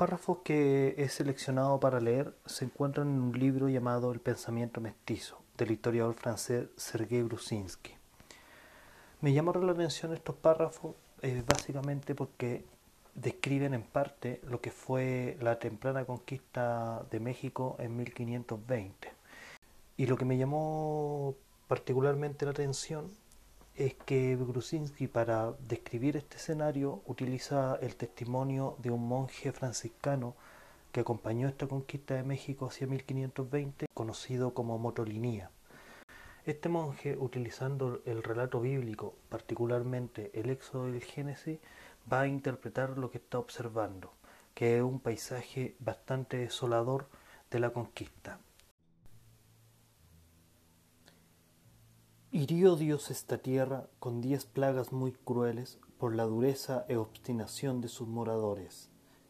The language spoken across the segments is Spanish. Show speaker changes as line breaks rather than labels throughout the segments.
párrafos que he seleccionado para leer se encuentran en un libro llamado El pensamiento mestizo, del historiador francés Sergei Brusinski. Me llamaron la atención estos párrafos eh, básicamente porque describen en parte lo que fue la temprana conquista de México en 1520. Y lo que me llamó particularmente la atención es que Brusinski para describir este escenario utiliza el testimonio de un monje franciscano que acompañó esta conquista de México hacia 1520, conocido como Motolinía. Este monje, utilizando el relato bíblico, particularmente el Éxodo y el Génesis, va a interpretar lo que está observando, que es un paisaje bastante desolador de la conquista. Hirió Dios esta tierra con diez plagas muy crueles por la dureza e obstinación de sus moradores,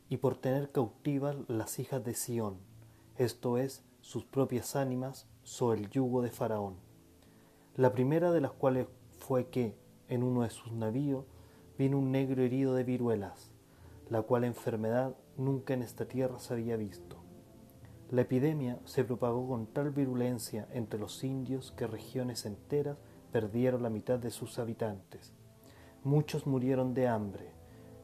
y por tener cautivas las hijas de Sión, esto es, sus propias ánimas, so el yugo de Faraón. La primera de las cuales fue que, en uno de sus navíos, vino un negro herido de viruelas, la cual enfermedad nunca en esta tierra se había visto. La epidemia se propagó con tal virulencia entre los indios que regiones enteras perdieron la mitad de sus habitantes. Muchos murieron de hambre,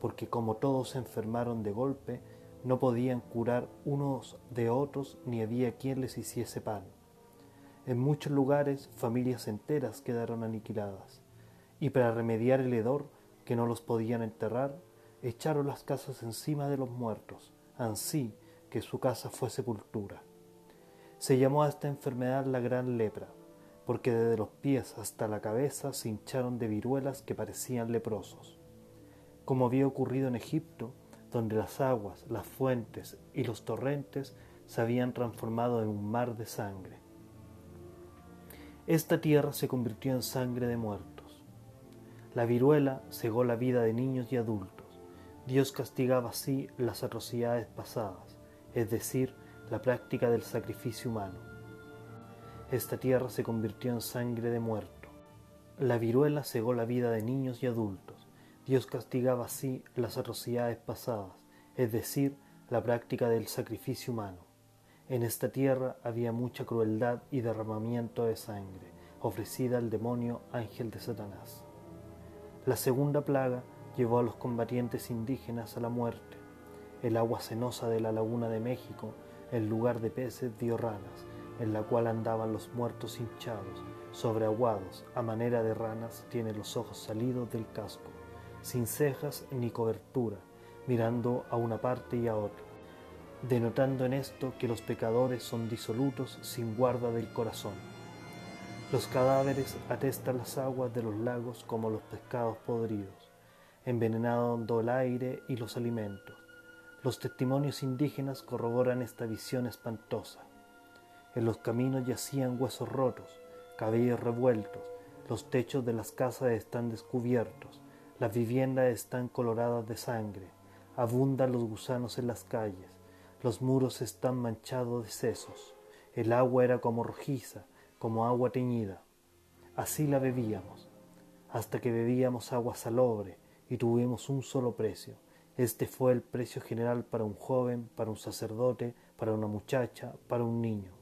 porque como todos se enfermaron de golpe, no podían curar unos de otros ni había quien les hiciese pan. En muchos lugares familias enteras quedaron aniquiladas, y para remediar el hedor que no los podían enterrar, echaron las casas encima de los muertos, ansí que su casa fue sepultura. Se llamó a esta enfermedad la gran lepra, porque desde los pies hasta la cabeza se hincharon de viruelas que parecían leprosos. Como había ocurrido en Egipto, donde las aguas, las fuentes y los torrentes se habían transformado en un mar de sangre. Esta tierra se convirtió en sangre de muertos. La viruela cegó la vida de niños y adultos. Dios castigaba así las atrocidades pasadas es decir, la práctica del sacrificio humano. Esta tierra se convirtió en sangre de muerto. La viruela cegó la vida de niños y adultos. Dios castigaba así las atrocidades pasadas, es decir, la práctica del sacrificio humano. En esta tierra había mucha crueldad y derramamiento de sangre, ofrecida al demonio ángel de Satanás. La segunda plaga llevó a los combatientes indígenas a la muerte el agua cenosa de la laguna de México, el lugar de peces dio ranas, en la cual andaban los muertos hinchados, sobreaguados, a manera de ranas, tiene los ojos salidos del casco, sin cejas ni cobertura, mirando a una parte y a otra, denotando en esto que los pecadores son disolutos sin guarda del corazón. Los cadáveres atestan las aguas de los lagos como los pescados podridos, envenenando el aire y los alimentos los testimonios indígenas corroboran esta visión espantosa. En los caminos yacían huesos rotos, cabellos revueltos, los techos de las casas están descubiertos, las viviendas están coloradas de sangre, abundan los gusanos en las calles, los muros están manchados de sesos, el agua era como rojiza, como agua teñida. Así la bebíamos, hasta que bebíamos agua salobre y tuvimos un solo precio, este fue el precio general para un joven, para un sacerdote, para una muchacha, para un niño.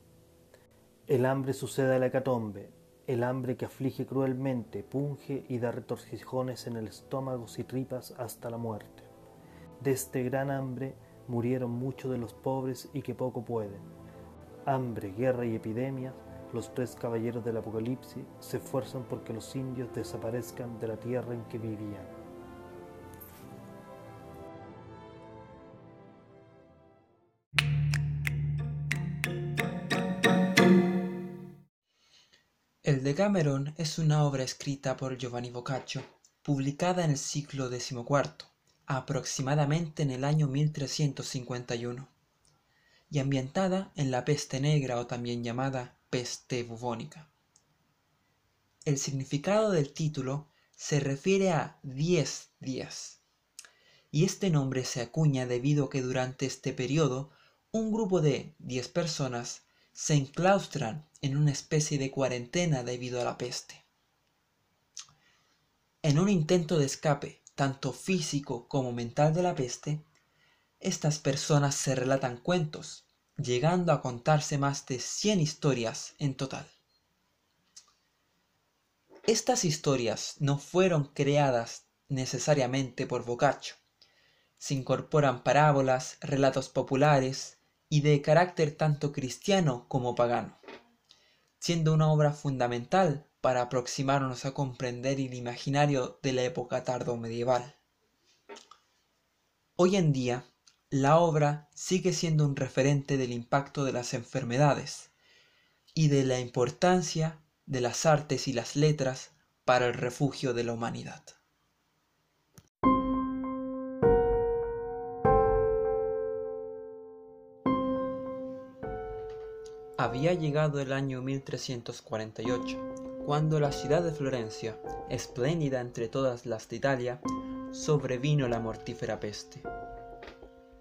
El hambre sucede a la hecatombe, el hambre que aflige cruelmente, punge y da retorcijones en el estómago y tripas hasta la muerte. De este gran hambre murieron muchos de los pobres y que poco pueden. Hambre, guerra y epidemias, los tres caballeros del Apocalipsis se esfuerzan porque los indios desaparezcan de la tierra en que vivían.
Decameron es una obra escrita por Giovanni Boccaccio, publicada en el siglo XIV, aproximadamente en el año 1351, y ambientada en la peste negra o también llamada peste bubónica. El significado del título se refiere a diez días, y este nombre se acuña debido a que durante este periodo un grupo de diez personas se enclaustran en una especie de cuarentena debido a la peste. En un intento de escape, tanto físico como mental de la peste, estas personas se relatan cuentos, llegando a contarse más de 100 historias en total. Estas historias no fueron creadas necesariamente por Boccaccio. Se incorporan parábolas, relatos populares y de carácter tanto cristiano como pagano, siendo una obra fundamental para aproximarnos a comprender el imaginario de la época tardo medieval. Hoy en día, la obra sigue siendo un referente del impacto de las enfermedades y de la importancia de las artes y las letras para el refugio de la humanidad. Había llegado el año 1348, cuando la ciudad de Florencia, espléndida entre todas las de Italia, sobrevino la mortífera peste,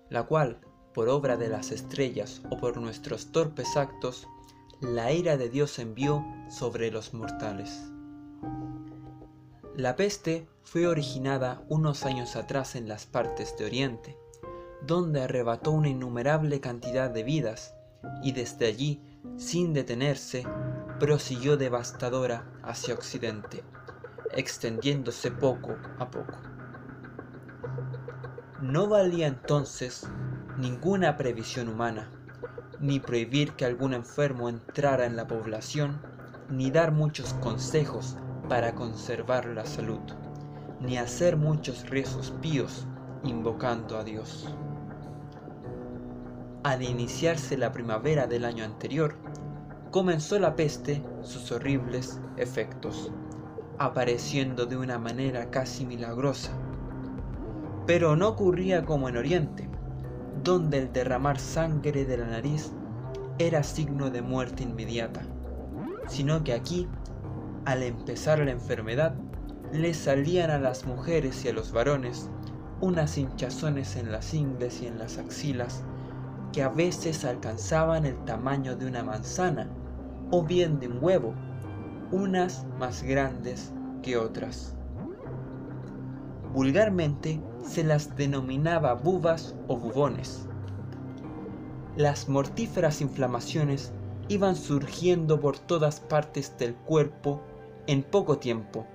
la cual, por obra de las estrellas o por nuestros torpes actos, la ira de Dios envió sobre los mortales. La peste fue originada unos años atrás en las partes de Oriente, donde arrebató una innumerable cantidad de vidas y desde allí, sin detenerse, prosiguió devastadora hacia Occidente, extendiéndose poco a poco. No valía entonces ninguna previsión humana ni prohibir que algún enfermo entrara en la población, ni dar muchos consejos para conservar la salud, ni hacer muchos rezos píos invocando a Dios. Al iniciarse la primavera del año anterior, comenzó la peste sus horribles efectos, apareciendo de una manera casi milagrosa. Pero no ocurría como en Oriente, donde el derramar sangre de la nariz era signo de muerte inmediata, sino que aquí, al empezar la enfermedad, le salían a las mujeres y a los varones unas hinchazones en las ingles y en las axilas que a veces alcanzaban el tamaño de una manzana o bien de un huevo, unas más grandes que otras. Vulgarmente se las denominaba bubas o bubones. Las mortíferas inflamaciones iban surgiendo por todas partes del cuerpo en poco tiempo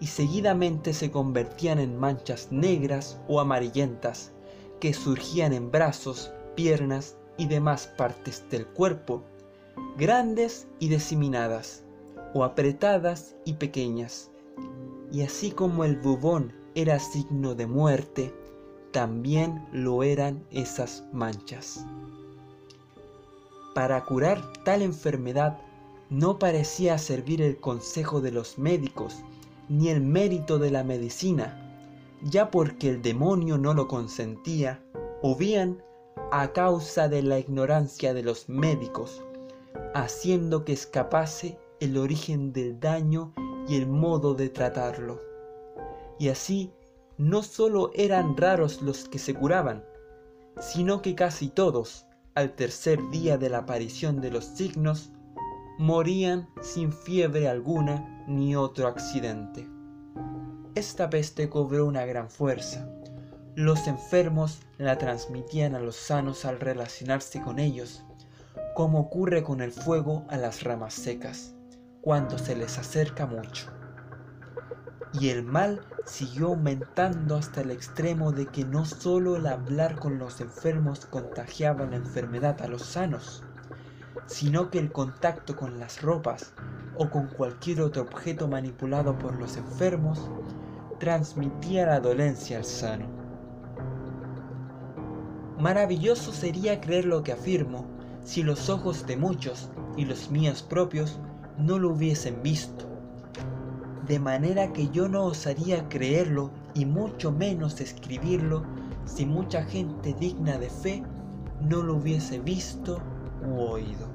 y seguidamente se convertían en manchas negras o amarillentas que surgían en brazos, piernas y demás partes del cuerpo, grandes y diseminadas, o apretadas y pequeñas. Y así como el bubón era signo de muerte, también lo eran esas manchas. Para curar tal enfermedad no parecía servir el consejo de los médicos ni el mérito de la medicina, ya porque el demonio no lo consentía, o bien a causa de la ignorancia de los médicos, haciendo que escapase el origen del daño y el modo de tratarlo y así no solo eran raros los que se curaban, sino que casi todos, al tercer día de la aparición de los signos, morían sin fiebre alguna ni otro accidente. Esta peste cobró una gran fuerza. Los enfermos la transmitían a los sanos al relacionarse con ellos, como ocurre con el fuego a las ramas secas, cuando se les acerca mucho y el mal siguió aumentando hasta el extremo de que no solo el hablar con los enfermos contagiaba la enfermedad a los sanos, sino que el contacto con las ropas o con cualquier otro objeto manipulado por los enfermos transmitía la dolencia al sano. Maravilloso sería creer lo que afirmo si los ojos de muchos y los míos propios no lo hubiesen visto de manera que yo no osaría creerlo y mucho menos escribirlo si mucha gente digna de fe no lo hubiese visto u oído.